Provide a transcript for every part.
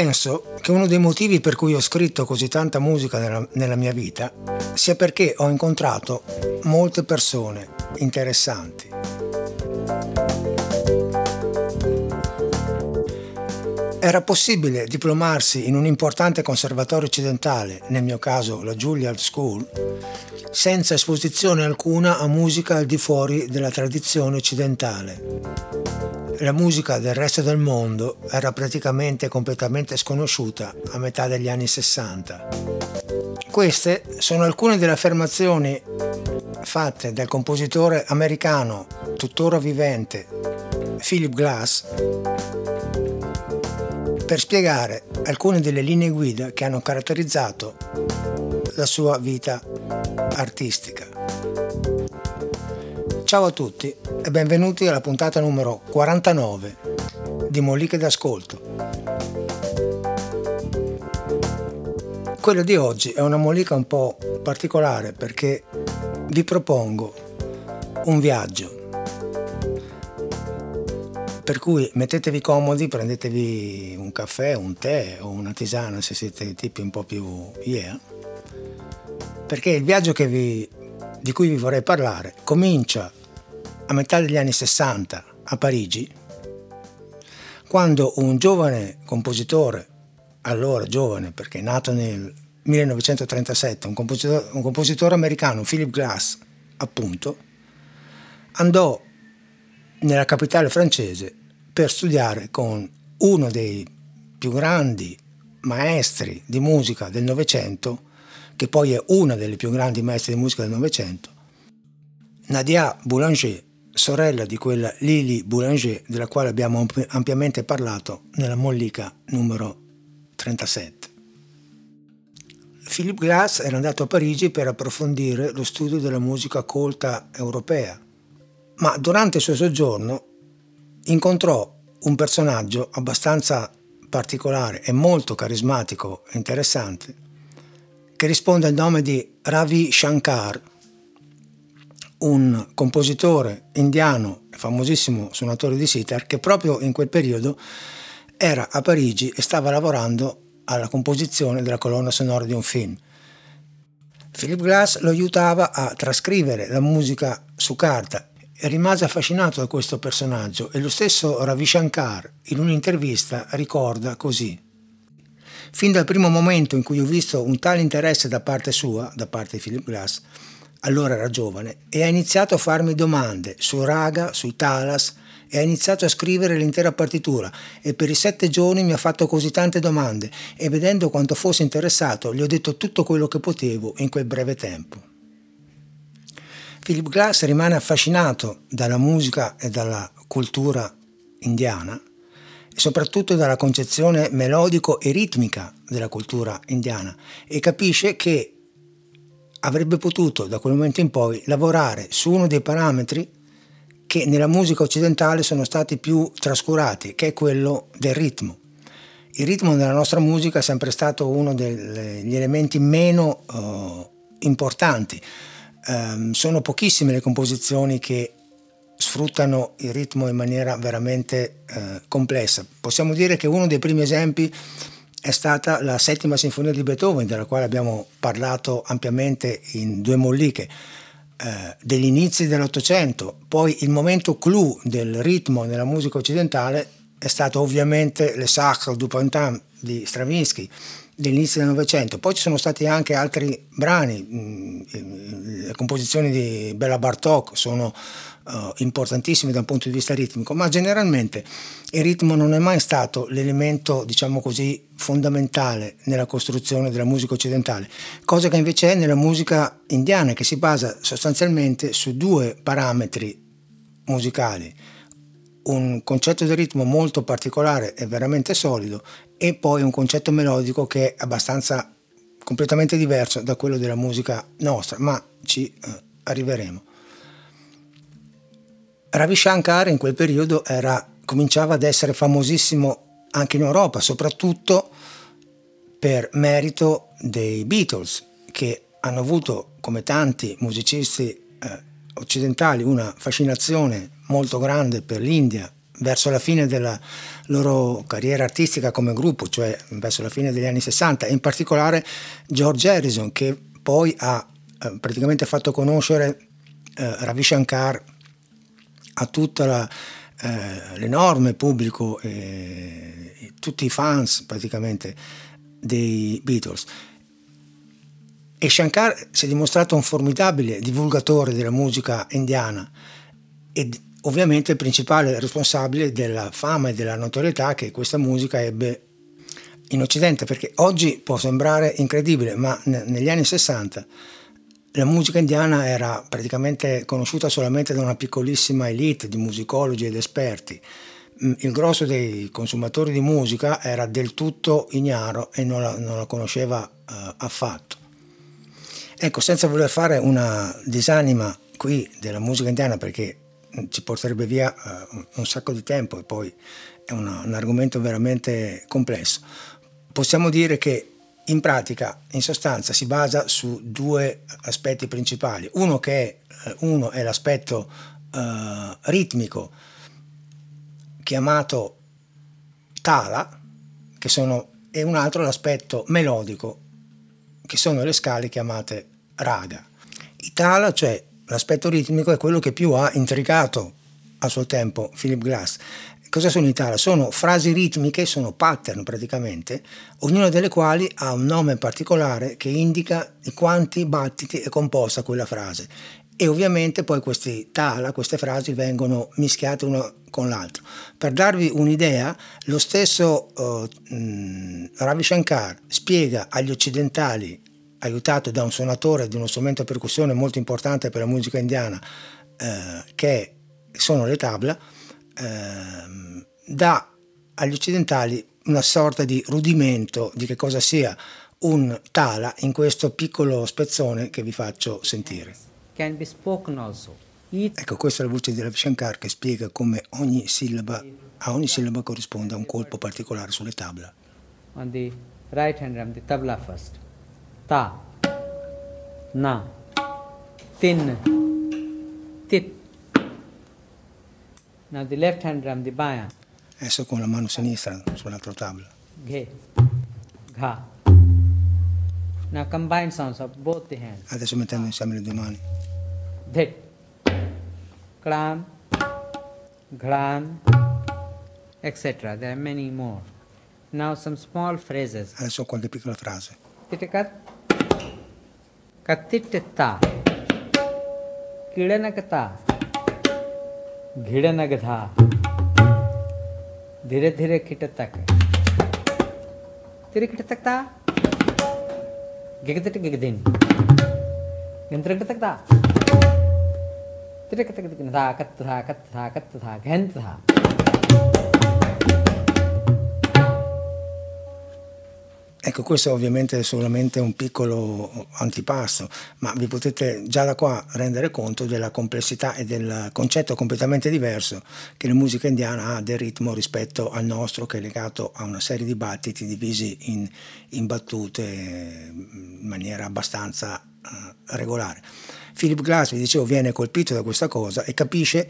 Penso che uno dei motivi per cui ho scritto così tanta musica nella, nella mia vita sia perché ho incontrato molte persone interessanti. Era possibile diplomarsi in un importante conservatorio occidentale, nel mio caso la Juilliard School, senza esposizione alcuna a musica al di fuori della tradizione occidentale. La musica del resto del mondo era praticamente completamente sconosciuta a metà degli anni 60. Queste sono alcune delle affermazioni fatte dal compositore americano tuttora vivente Philip Glass per spiegare alcune delle linee guida che hanno caratterizzato la sua vita artistica. Ciao a tutti e benvenuti alla puntata numero 49 di Moliche d'Ascolto. Quella di oggi è una mollica un po' particolare perché vi propongo un viaggio. Per cui mettetevi comodi, prendetevi un caffè, un tè o una tisana se siete tipi un po' più yeah. Perché il viaggio vi, di cui vi vorrei parlare comincia a metà degli anni 60 a Parigi, quando un giovane compositore, allora giovane perché nato nel 1937, un compositore, un compositore americano, Philip Glass, appunto, andò nella capitale francese per studiare con uno dei più grandi maestri di musica del Novecento, che poi è una delle più grandi maestre di musica del Novecento, Nadia Boulanger, sorella di quella Lily Boulanger della quale abbiamo ampiamente parlato nella mollica numero 37. Philip Glass era andato a Parigi per approfondire lo studio della musica colta europea, ma durante il suo soggiorno incontrò un personaggio abbastanza particolare e molto carismatico e interessante, che risponde al nome di Ravi Shankar, un compositore indiano, famosissimo suonatore di sitar, che proprio in quel periodo era a Parigi e stava lavorando alla composizione della colonna sonora di un film. Philip Glass lo aiutava a trascrivere la musica su carta e rimase affascinato da questo personaggio e lo stesso Ravi Shankar in un'intervista ricorda così. Fin dal primo momento in cui ho visto un tale interesse da parte sua, da parte di Philip Glass, allora era giovane, e ha iniziato a farmi domande su raga, sui talas, e ha iniziato a scrivere l'intera partitura e per i sette giorni mi ha fatto così tante domande e vedendo quanto fosse interessato gli ho detto tutto quello che potevo in quel breve tempo. Philip Glass rimane affascinato dalla musica e dalla cultura indiana e soprattutto dalla concezione melodico e ritmica della cultura indiana e capisce che avrebbe potuto da quel momento in poi lavorare su uno dei parametri che nella musica occidentale sono stati più trascurati, che è quello del ritmo. Il ritmo nella nostra musica è sempre stato uno degli elementi meno uh, importanti. Um, sono pochissime le composizioni che sfruttano il ritmo in maniera veramente uh, complessa. Possiamo dire che uno dei primi esempi è stata la settima sinfonia di Beethoven, della quale abbiamo parlato ampiamente in due molliche, eh, degli inizi dell'Ottocento. Poi il momento clou del ritmo nella musica occidentale è stato ovviamente Le Sacre du Printemps di Stravinsky dell'inizio del Novecento. Poi ci sono stati anche altri brani, mm, le composizioni di Bella Bartok sono uh, importantissime da un punto di vista ritmico, ma generalmente il ritmo non è mai stato l'elemento, diciamo così, fondamentale nella costruzione della musica occidentale, cosa che invece è nella musica indiana, che si basa sostanzialmente su due parametri musicali un concetto di ritmo molto particolare e veramente solido e poi un concetto melodico che è abbastanza completamente diverso da quello della musica nostra, ma ci eh, arriveremo. Ravi Shankar in quel periodo era, cominciava ad essere famosissimo anche in Europa, soprattutto per merito dei Beatles, che hanno avuto, come tanti musicisti eh, occidentali, una fascinazione molto grande per l'India verso la fine della loro carriera artistica come gruppo, cioè verso la fine degli anni 60, e in particolare George Harrison che poi ha eh, praticamente fatto conoscere eh, Ravi Shankar a tutto eh, l'enorme pubblico e, e tutti i fans praticamente dei Beatles. E Shankar si è dimostrato un formidabile divulgatore della musica indiana e ovviamente il principale responsabile della fama e della notorietà che questa musica ebbe in Occidente, perché oggi può sembrare incredibile, ma negli anni 60 la musica indiana era praticamente conosciuta solamente da una piccolissima elite di musicologi ed esperti. Mm, il grosso dei consumatori di musica era del tutto ignaro e non la, non la conosceva uh, affatto. Ecco, senza voler fare una disanima qui della musica indiana perché ci porterebbe via uh, un sacco di tempo e poi è una, un argomento veramente complesso, possiamo dire che in pratica, in sostanza, si basa su due aspetti principali. Uno, che è, eh, uno è l'aspetto uh, ritmico chiamato tala, sono, e un altro l'aspetto melodico, che sono le scale chiamate raga. I tala, cioè l'aspetto ritmico, è quello che più ha intrigato a suo tempo Philip Glass Cosa sono i tala? Sono frasi ritmiche, sono pattern praticamente, ognuna delle quali ha un nome particolare che indica di quanti battiti è composta quella frase. E ovviamente poi questi tala, queste frasi vengono mischiate una con l'altro. Per darvi un'idea, lo stesso uh, Ravi Shankar spiega agli occidentali, aiutato da un suonatore di uno strumento a percussione molto importante per la musica indiana, uh, che sono le tabla, ehm, dà agli occidentali una sorta di rudimento di che cosa sia un tala in questo piccolo spezzone che vi faccio sentire. Ecco, questa è la voce di Ravi Shankar che spiega come ogni sillaba, a ogni sillaba corrisponde a un colpo particolare sulle tabla. On the right hand drum, the tabla first. Ta, na, tin, tit, Now the left hand drum, the baya. Adesso con la mano sinistra sull'altra tabla. Ghe, gha. Now combine sounds of both the hands. Adesso mettendo insieme le due mani. Dhet, klan, glan, etc. There are many more. Now some small phrases. Adesso qualche piccola frase. Titikat, ಕತ್ತಿಟ್ಟಿತ್ತ. ಕಿಳನಗತ. ಗಿಡನಗಧ ಧೀರೆ ಧೀರೆ ಕಿಟತಕ್ಕ. ತಿರಿ ಕಿಟತಕ್ತ ಗಿಗದಿಟ್ಟು ಗಿಗದೀನಿ. ಗಂತ್ರಗಿಟತಕ್ತ ತಿರಿ ಕತ್ತಗಿದ ಕತ್ತಧ ಕತ್ತಧ ಕತ್ತಧ ಕತ್ತಧ, ಘೆಂತಧ. Ecco, questo ovviamente è solamente un piccolo antipasto, ma vi potete già da qua rendere conto della complessità e del concetto completamente diverso che la musica indiana ha del ritmo rispetto al nostro, che è legato a una serie di battiti divisi in, in battute in maniera abbastanza uh, regolare. Philip Glass, vi dicevo, viene colpito da questa cosa e capisce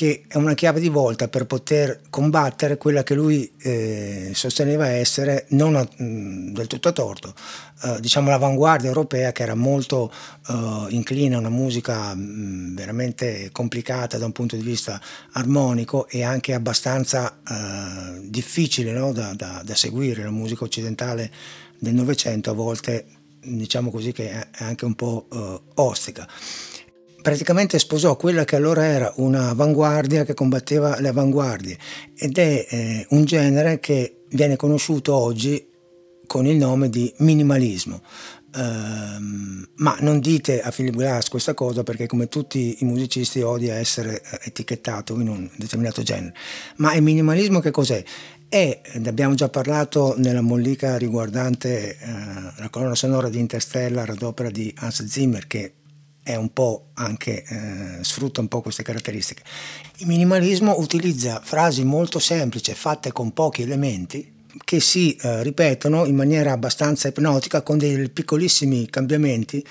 che è una chiave di volta per poter combattere quella che lui eh, sosteneva essere non a, mh, mm, del tutto a torto, eh, diciamo l'avanguardia europea che era molto eh, incline a una musica mh, mm, veramente complicata da un punto di vista armonico e anche abbastanza eh, difficile no? da, da, da seguire, la musica occidentale del Novecento a volte diciamo così che è anche un po' uh, ostica praticamente sposò quella che allora era un'avanguardia che combatteva le avanguardie ed è eh, un genere che viene conosciuto oggi con il nome di minimalismo. Uh, ma non dite a Philip Glass questa cosa perché come tutti i musicisti odia essere eh, etichettato in un determinato genere. Ma il minimalismo che cos'è? È, ne abbiamo già parlato nella mollica riguardante uh, la colonna sonora di Interstellar ad opera di Hans Zimmer che è un po' anche eh, sfrutta un po' queste caratteristiche. Il minimalismo utilizza frasi molto semplici fatte con pochi elementi che si eh, ripetono in maniera abbastanza ipnotica con dei piccolissimi cambiamenti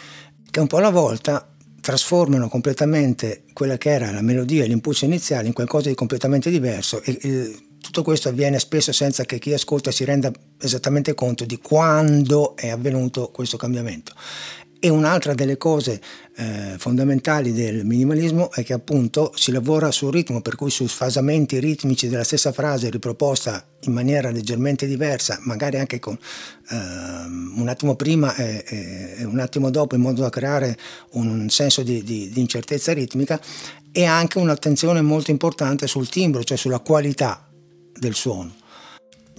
che un po' alla volta trasformano completamente quella che era la melodia e l'impulso iniziale in qualcosa di completamente diverso e, e tutto questo avviene spesso senza che chi ascolta si renda esattamente conto di quando è avvenuto questo cambiamento. E un'altra delle cose eh, fondamentali del minimalismo è che appunto si lavora sul ritmo, per cui su sfasamenti ritmici della stessa frase riproposta in maniera leggermente diversa, magari anche con eh, un attimo prima e, e, un attimo dopo, in modo da creare un senso di, di, di incertezza ritmica, e anche un'attenzione molto importante sul timbro, cioè sulla qualità del suono.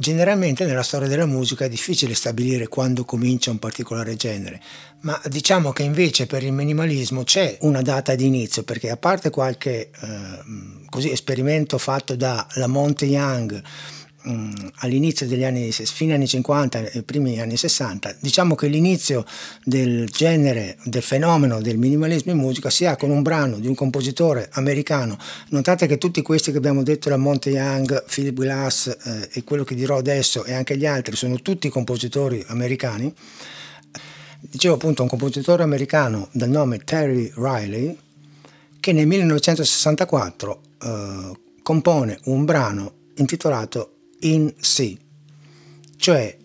Generalmente nella storia della musica è difficile stabilire quando comincia un particolare genere, ma diciamo che invece per il minimalismo c'è una data di inizio, perché a parte qualche eh, così, esperimento fatto da Lamont Young, Mm, all'inizio degli anni, fine anni 50 e primi anni 60, diciamo che l'inizio del genere, del fenomeno del minimalismo in musica si ha con un brano di un compositore americano. Notate che tutti questi che abbiamo detto, la Monte Young, Philip Glass eh, e quello che dirò adesso e anche gli altri, sono tutti compositori americani. Dicevo appunto un compositore americano dal nome Terry Riley che nel 1964 eh, compone un brano intitolato in Si, cioè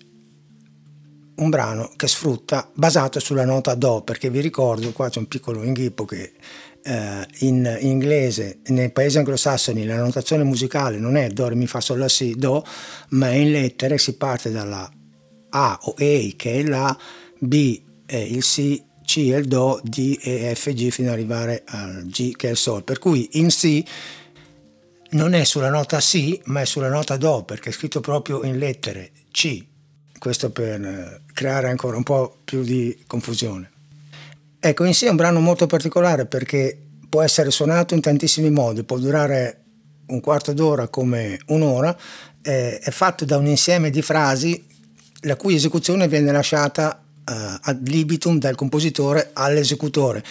un brano che sfrutta basato sulla nota Do, perché vi ricordo, qua c'è un piccolo inghippo che eh, in inglese, nei paesi anglosassoni, la notazione musicale non è Do, Mi, Fa, Sol, La, Si, Do, ma in lettere si parte dalla A o E, che è la, B è il Si, C è il Do, D e F, G fino ad arrivare al G che è il Sol. Per cui in Si non è sulla nota Si, ma è sulla nota Do, perché è scritto proprio in lettere C. Questo per eh, creare ancora un po' più di confusione. Ecco, in sé è un brano molto particolare perché può essere suonato in tantissimi modi, può durare un quarto d'ora come un'ora, eh, è fatto da un insieme di frasi la cui esecuzione viene lasciata uh, ad libitum dal compositore all'esecutore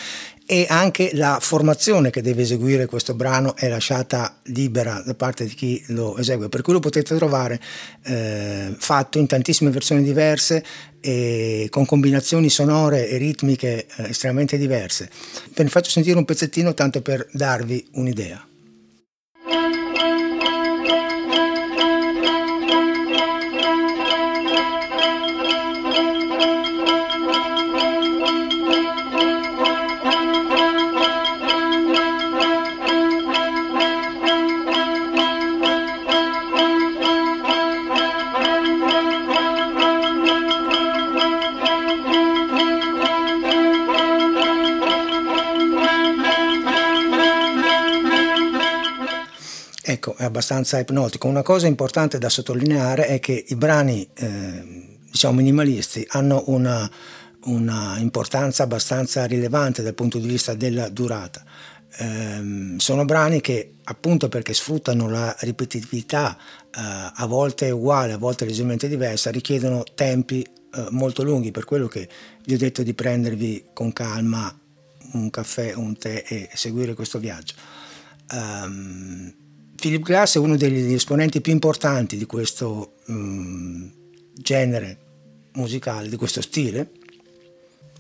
e anche la formazione che deve eseguire questo brano è lasciata libera da parte di chi lo esegue, per cui lo potete trovare eh, fatto in tantissime versioni diverse e con combinazioni sonore e ritmiche eh, estremamente diverse. Ve ne faccio sentire un pezzettino tanto per darvi un'idea. Ecco, è abbastanza ipnotico. Una cosa importante da sottolineare è che i brani, eh, diciamo, minimalisti hanno una, una, importanza abbastanza rilevante dal punto di vista della durata. Eh, sono brani che, appunto perché sfruttano la ripetitività, eh, a volte uguale, a volte leggermente diversa, richiedono tempi eh, molto lunghi, per quello che vi ho detto di prendervi con calma un caffè, un tè e seguire questo viaggio. Um, Philip Glass è uno degli esponenti più importanti di questo um, genere musicale, di questo stile,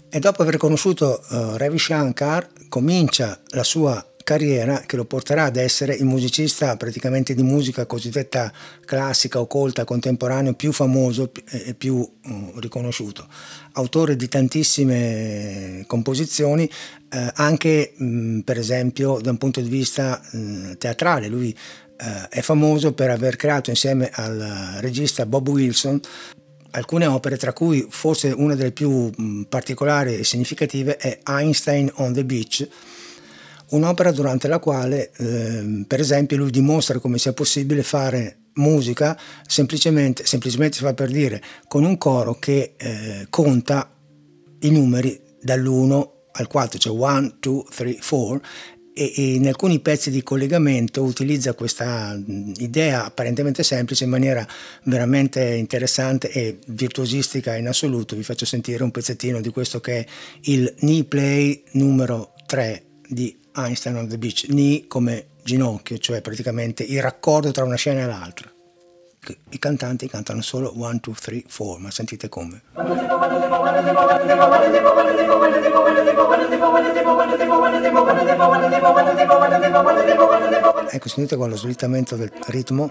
e dopo aver conosciuto uh, Ravi Shankar comincia la sua carriera che lo porterà ad essere il musicista praticamente di musica cosiddetta classica o colta contemporaneo più famoso e più uh, riconosciuto. Autore di tantissime composizioni, eh, anche mh, per esempio da un punto di vista mh, teatrale. Lui eh, è famoso per aver creato insieme al regista Bob Wilson alcune opere, tra cui forse una delle più mh, particolari e significative è Einstein on the Beach, un'opera durante la quale, eh, per esempio, lui dimostra come sia possibile fare musica semplicemente, semplicemente si fa per dire, con un coro che eh, conta i numeri dall'1 al 4, cioè 1, 2, 3, 4, e, in alcuni pezzi di collegamento utilizza questa idea apparentemente semplice in maniera veramente interessante e virtuosistica in assoluto. Vi faccio sentire un pezzettino di questo che è il knee play numero 3 di Einstein on the Beach, ni come ginocchio, cioè praticamente il raccordo tra una scena e l'altra. i cantanti cantano solo 1, 2, 3, 4, ma sentite come. Ecco, sentite qua lo slittamento del ritmo.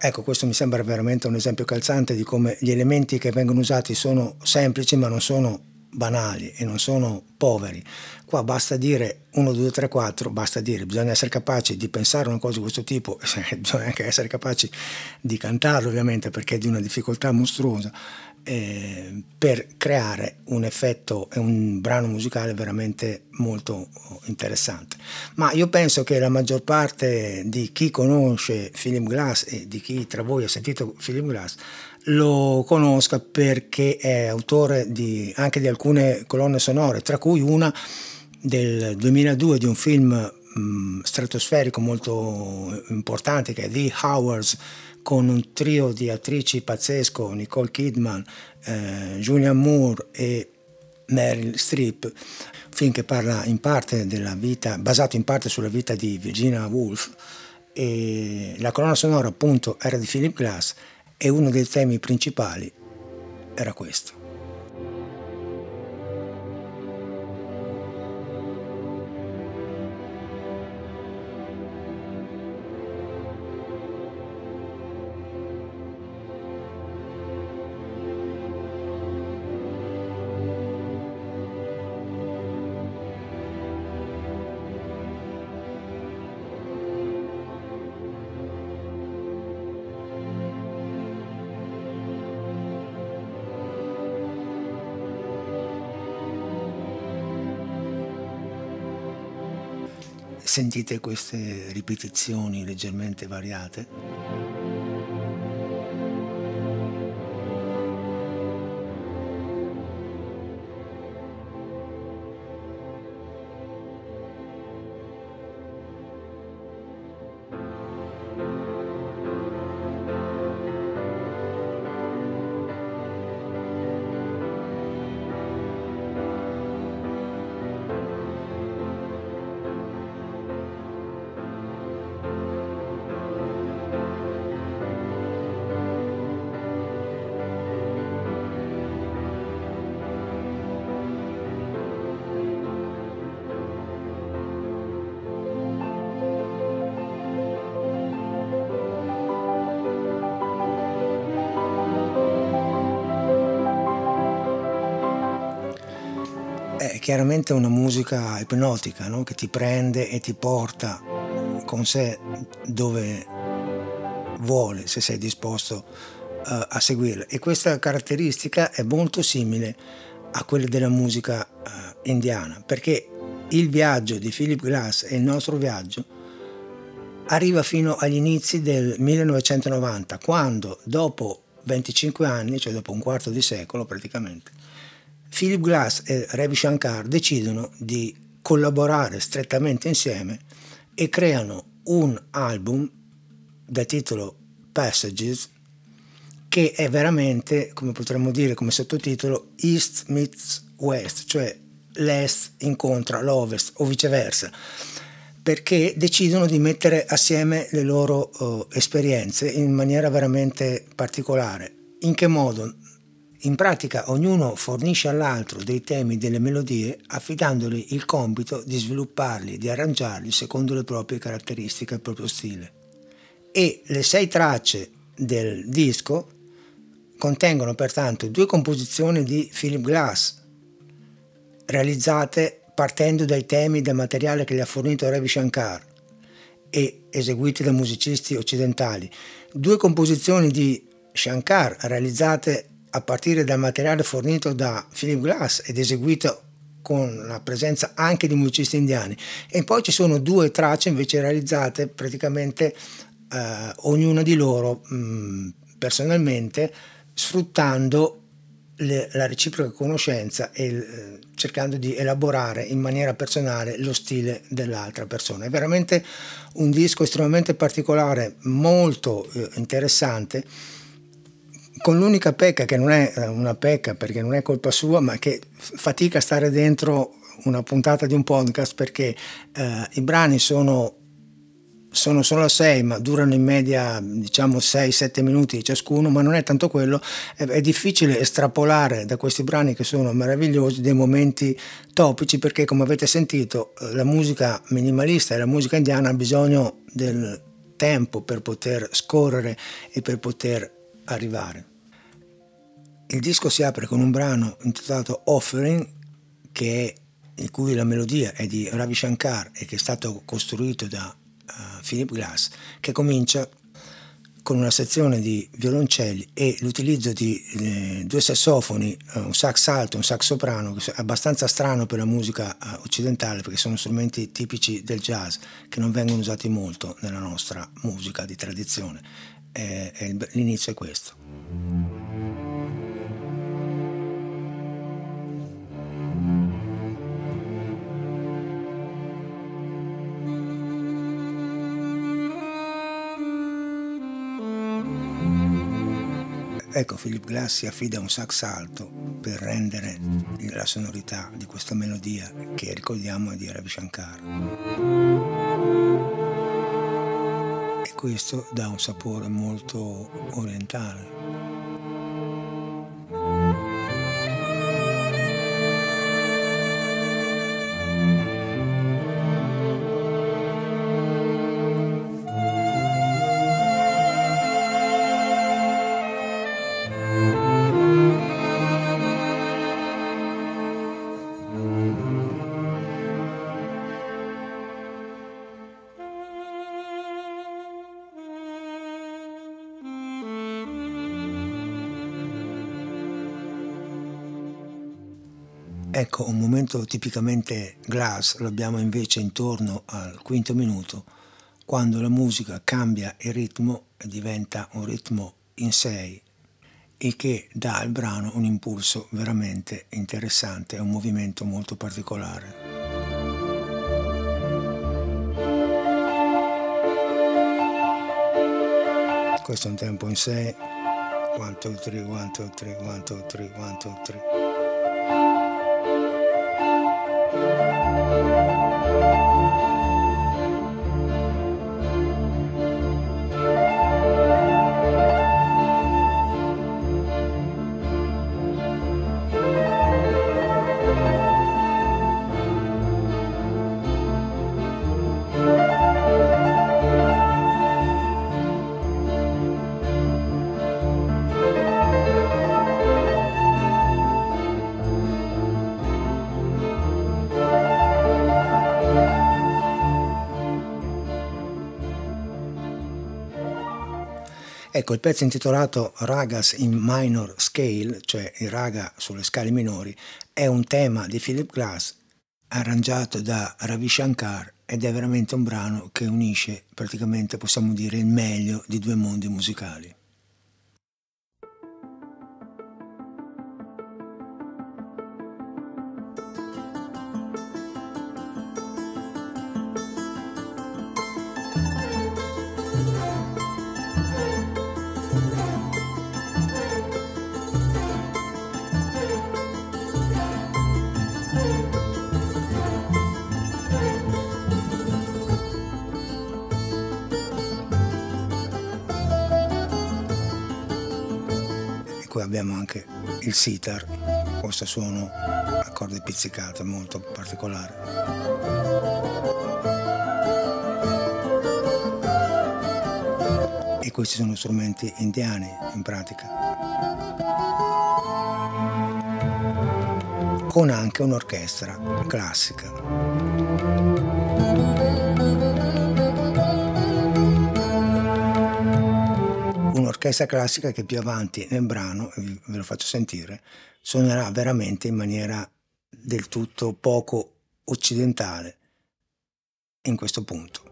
Ecco, questo mi sembra veramente un esempio calzante di come gli elementi che vengono usati sono semplici ma non sono banali e non sono poveri. Qua basta dire 1, 2, 3, 4, basta dire, bisogna essere capaci di pensare una cosa di questo tipo, bisogna anche essere capaci di cantarlo ovviamente perché è di una difficoltà mostruosa eh, per creare un effetto e un brano musicale veramente molto interessante. Ma io penso che la maggior parte di chi conosce Philip Glass e di chi tra voi ha sentito Philip Glass lo conosca perché è autore di, anche di alcune colonne sonore, tra cui una del 2002 di un film mh, stratosferico molto importante che è The Howards con un trio di attrici pazzesco, Nicole Kidman, eh, Julianne Moore e Meryl Streep, film che parla in parte della vita, basato in parte sulla vita di Virginia Woolf e la colonna sonora appunto era di Philip Glass e uno dei temi principali era questo. Sentite queste ripetizioni leggermente variate? Chiaramente una musica ipnotica no? che ti prende e ti porta con sé dove vuole se sei disposto uh, a seguirla e questa caratteristica è molto simile a quella della musica uh, indiana perché il viaggio di Philip Glass e il nostro viaggio arriva fino agli inizi del 1990 quando dopo 25 anni cioè dopo un quarto di secolo praticamente Philip Glass e Ravi Shankar decidono di collaborare strettamente insieme e creano un album dal titolo Passages che è veramente, come potremmo dire come sottotitolo, East meets West, cioè l'Est incontra l'Ovest o viceversa, perché decidono di mettere assieme le loro uh, esperienze in maniera veramente particolare. In che modo? In pratica ognuno fornisce all'altro dei temi, delle melodie, affidandogli il compito di svilupparli, di arrangiarli secondo le proprie caratteristiche e il proprio stile. E le sei tracce del disco contengono pertanto due composizioni di Philip Glass, realizzate partendo dai temi del materiale che gli ha fornito Ravi Shankar e eseguiti da musicisti occidentali, due composizioni di Shankar realizzate a partire dal materiale fornito da Philip Glass ed eseguito con la presenza anche di musicisti indiani e poi ci sono due tracce invece realizzate praticamente eh, ognuna di loro mh, personalmente sfruttando le, la reciproca conoscenza e eh, cercando di elaborare in maniera personale lo stile dell'altra persona. È veramente un disco estremamente particolare, molto eh, interessante, con l'unica pecca che non è una pecca perché non è colpa sua, ma che fatica a stare dentro una puntata di un podcast perché eh, i brani sono sono solo 6 ma durano in media diciamo 6-7 minuti ciascuno ma non è tanto quello. È, è, difficile estrapolare da questi brani che sono meravigliosi dei momenti topici perché come avete sentito eh, la musica minimalista e la musica indiana ha bisogno del tempo per poter scorrere e per poter arrivare il disco si apre con un brano intitolato Offering è, in cui la melodia è di Ravi Shankar e che è stato costruito da uh, Philip Glass, che comincia con una sezione di violoncelli e l'utilizzo di eh, due sassofoni, uh, un sax alto e un sax soprano, che è abbastanza strano per la musica uh, occidentale perché sono strumenti tipici del jazz che non vengono usati molto nella nostra musica di tradizione. Eh, l'inizio è questo. Ecco, Philip Glass si affida a un sax alto per rendere la sonorità di questa melodia che ricordiamo è di Ravi Shankar. Questo dà un sapore molto orientale. Momento tipicamente glass lo abbiamo invece intorno al quinto minuto, quando la musica cambia il ritmo e diventa un ritmo in sei, il che dà al brano un impulso veramente interessante e un movimento molto particolare. Questo è un tempo in 6, 1, 2, 3, 1, 2, 3, 1, 2, 3, 1, 2, 3. Ecco, il pezzo intitolato Ragas in Minor Scale, cioè il raga sulle scale minori, è un tema di Philip Glass arrangiato da Ravi Shankar ed è veramente un brano che unisce praticamente, possiamo dire, il meglio di due mondi musicali. Abbiamo anche il sitar, questo suono a corde pizzicate molto particolare. E questi sono strumenti indiani in pratica. Con anche un'orchestra classica. Un'orchestra classica che più avanti nel brano, ve lo faccio sentire, suonerà veramente in maniera del tutto poco occidentale in questo punto.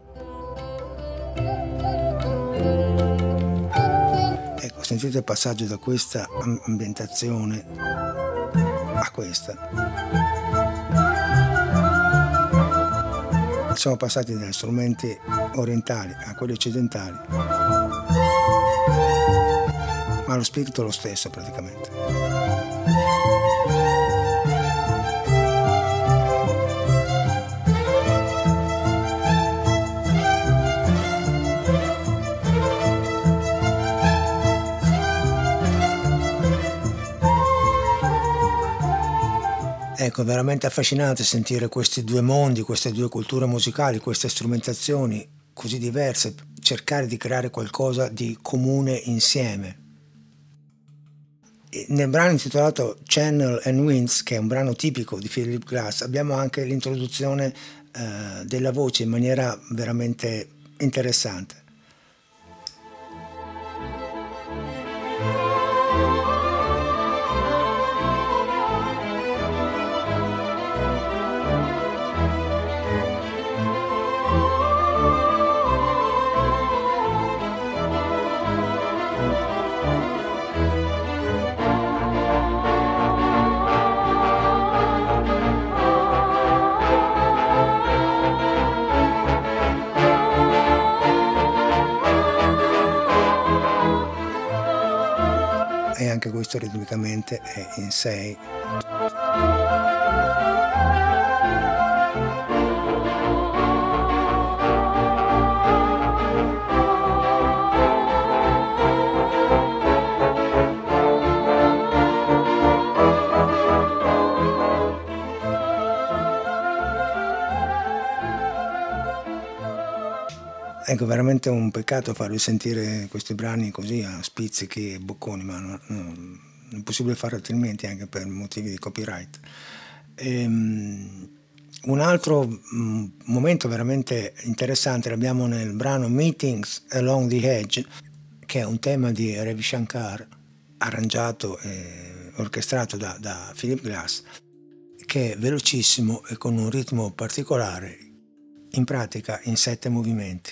Ecco, sentite il passaggio da questa ambientazione a questa. Siamo passati dagli strumenti orientali a quelli occidentali, ma lo spirito è lo stesso praticamente. Ecco, è veramente affascinante sentire questi due mondi, queste due culture musicali, queste strumentazioni così diverse, cercare di creare qualcosa di comune insieme. Nel brano intitolato Channel and Winds, che è un brano tipico di Philip Glass, abbiamo anche l'introduzione eh, della voce in maniera veramente interessante. Questo ritmicamente è in 6. Ecco, veramente un peccato farvi sentire questi brani così a spizzichi e bocconi, ma no, no, non è possibile fare altrimenti anche per motivi di copyright. Ehm, un altro mm, momento veramente interessante l'abbiamo nel brano Meetings Along the Edge, che è un tema di Ravi Shankar, arrangiato e orchestrato da, da Philip Glass, che è velocissimo e con un ritmo particolare, in pratica in sette movimenti.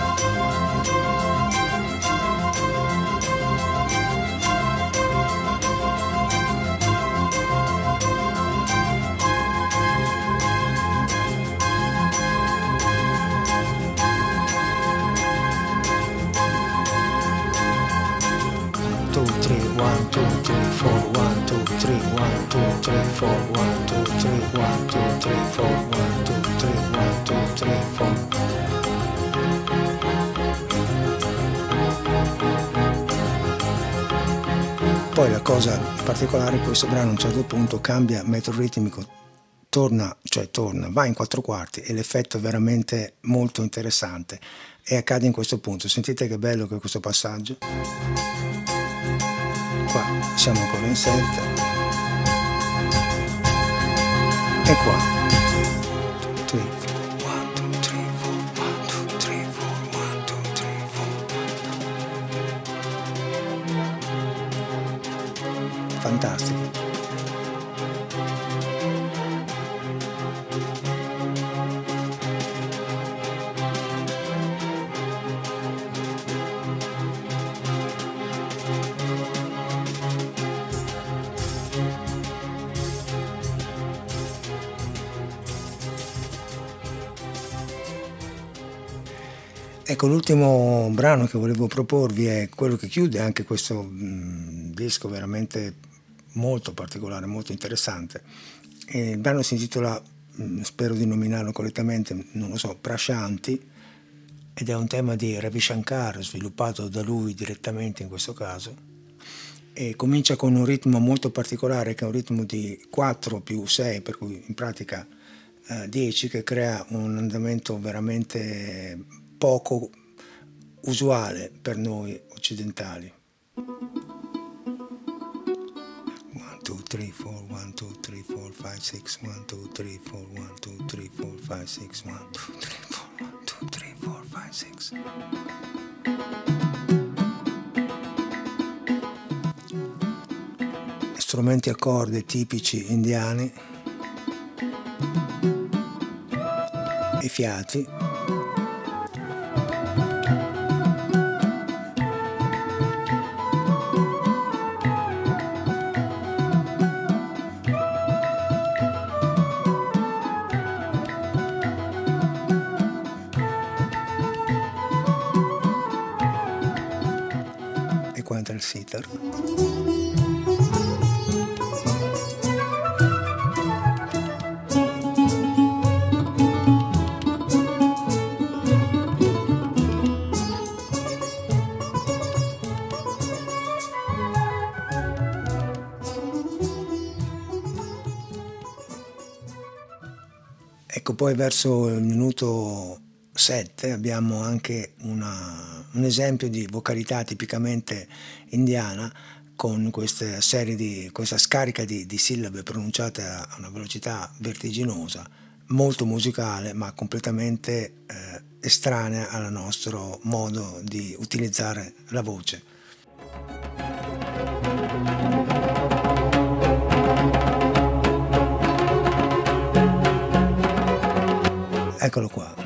Poi la cosa particolare è che questo brano a un certo punto cambia metro ritmico, torna, cioè torna, va in quattro quarti e l'effetto è veramente molto interessante e accade in questo punto. Sentite che bello che è questo passaggio. Qua siamo ancora in 7 e qua. Fantastico. Ecco, l'ultimo brano che volevo proporvi è quello che chiude anche questo disco veramente molto particolare, molto interessante. E il brano si intitola, mm, spero di nominarlo correttamente, non lo so, Prashanti, ed è un tema di Ravi Shankar sviluppato da lui direttamente in questo caso e comincia con un ritmo molto particolare che è un ritmo di 4 più 6 per cui in pratica eh, 10 che crea un andamento veramente poco usuale per noi occidentali. 1 2 3 4 1 2 3 4 5 6 1 2 3 4 1 2 3 4 5 6 1 2 3 4 1 2 3 4 5 6 strumenti a corde tipici indiani. E fiati. Sitar. Ecco, poi verso il minuto 7 abbiamo anche una, un esempio di vocalità tipicamente indiana con questa serie di, questa scarica di, di sillabe pronunciate a una velocità vertiginosa, molto musicale ma completamente eh, estranea al nostro modo di utilizzare la voce. Eccolo qua.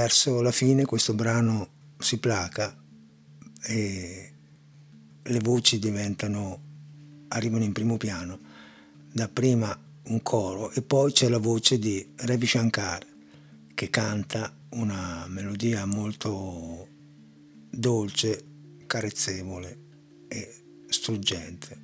Verso la fine questo brano si placa e le voci diventano, arrivano in primo piano, dapprima un coro e poi c'è la voce di Ravi Shankar che canta una melodia molto dolce, carezzevole e struggente.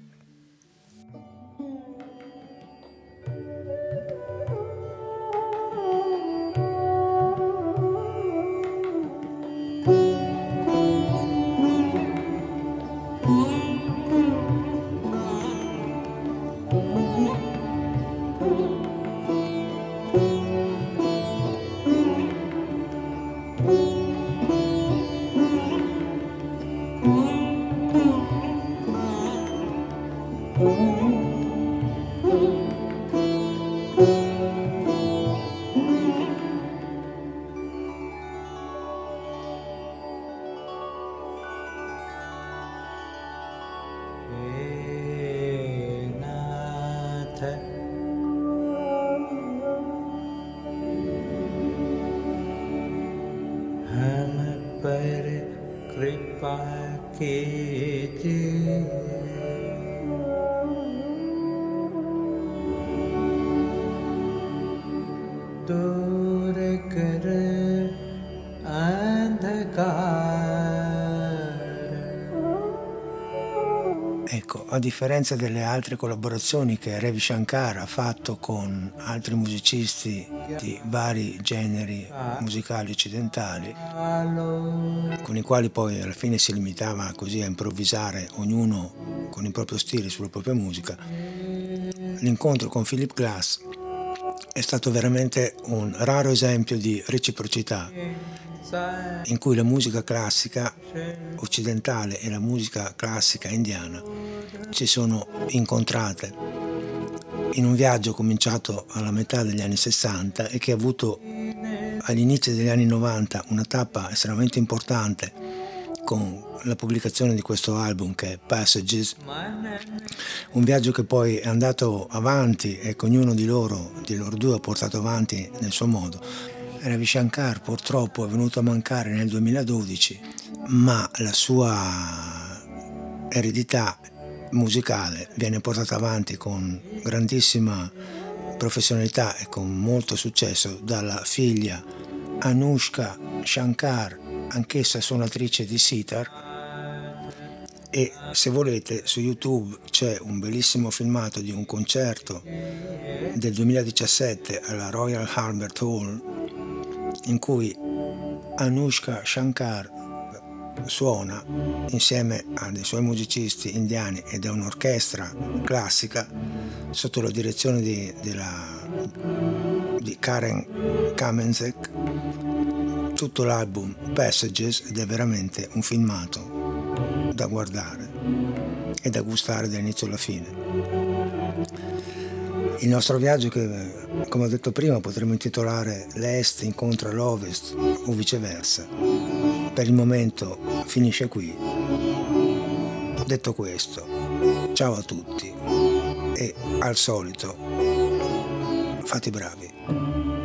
Differenza delle altre collaborazioni che Ravi Shankar ha fatto con altri musicisti di vari generi musicali occidentali, con i quali poi alla fine si limitava così a improvvisare ognuno con il proprio stile sulla propria musica, l'incontro con Philip Glass è stato veramente un raro esempio di reciprocità in cui la musica classica occidentale e la musica classica indiana si sono incontrate in un viaggio cominciato alla metà degli anni 60 e che ha avuto agli inizi degli anni 90 una tappa estremamente importante con la pubblicazione di questo album che è Passages, un viaggio che poi è andato avanti e che ognuno di loro, di loro due, ha portato avanti nel suo modo. Ravi Shankar purtroppo è venuto a mancare nel 2012, ma la sua eredità musicale viene portata avanti con grandissima professionalità e con molto successo dalla figlia Anushka Shankar, anch'essa suonatrice di sitar. E se volete su YouTube c'è un bellissimo filmato di un concerto del 2017 alla Royal Albert Hall in cui Anushka Shankar suona insieme a dei suoi musicisti indiani ed è un'orchestra classica sotto la direzione di, della, di Karen Kamenzek tutto l'album Passages ed è veramente un filmato da guardare e da gustare dall'inizio alla fine il nostro viaggio che, come ho detto prima, potremmo intitolare L'Est incontra l'Ovest o viceversa. Per il momento finisce qui. Detto questo, ciao a tutti e al solito fate bravi.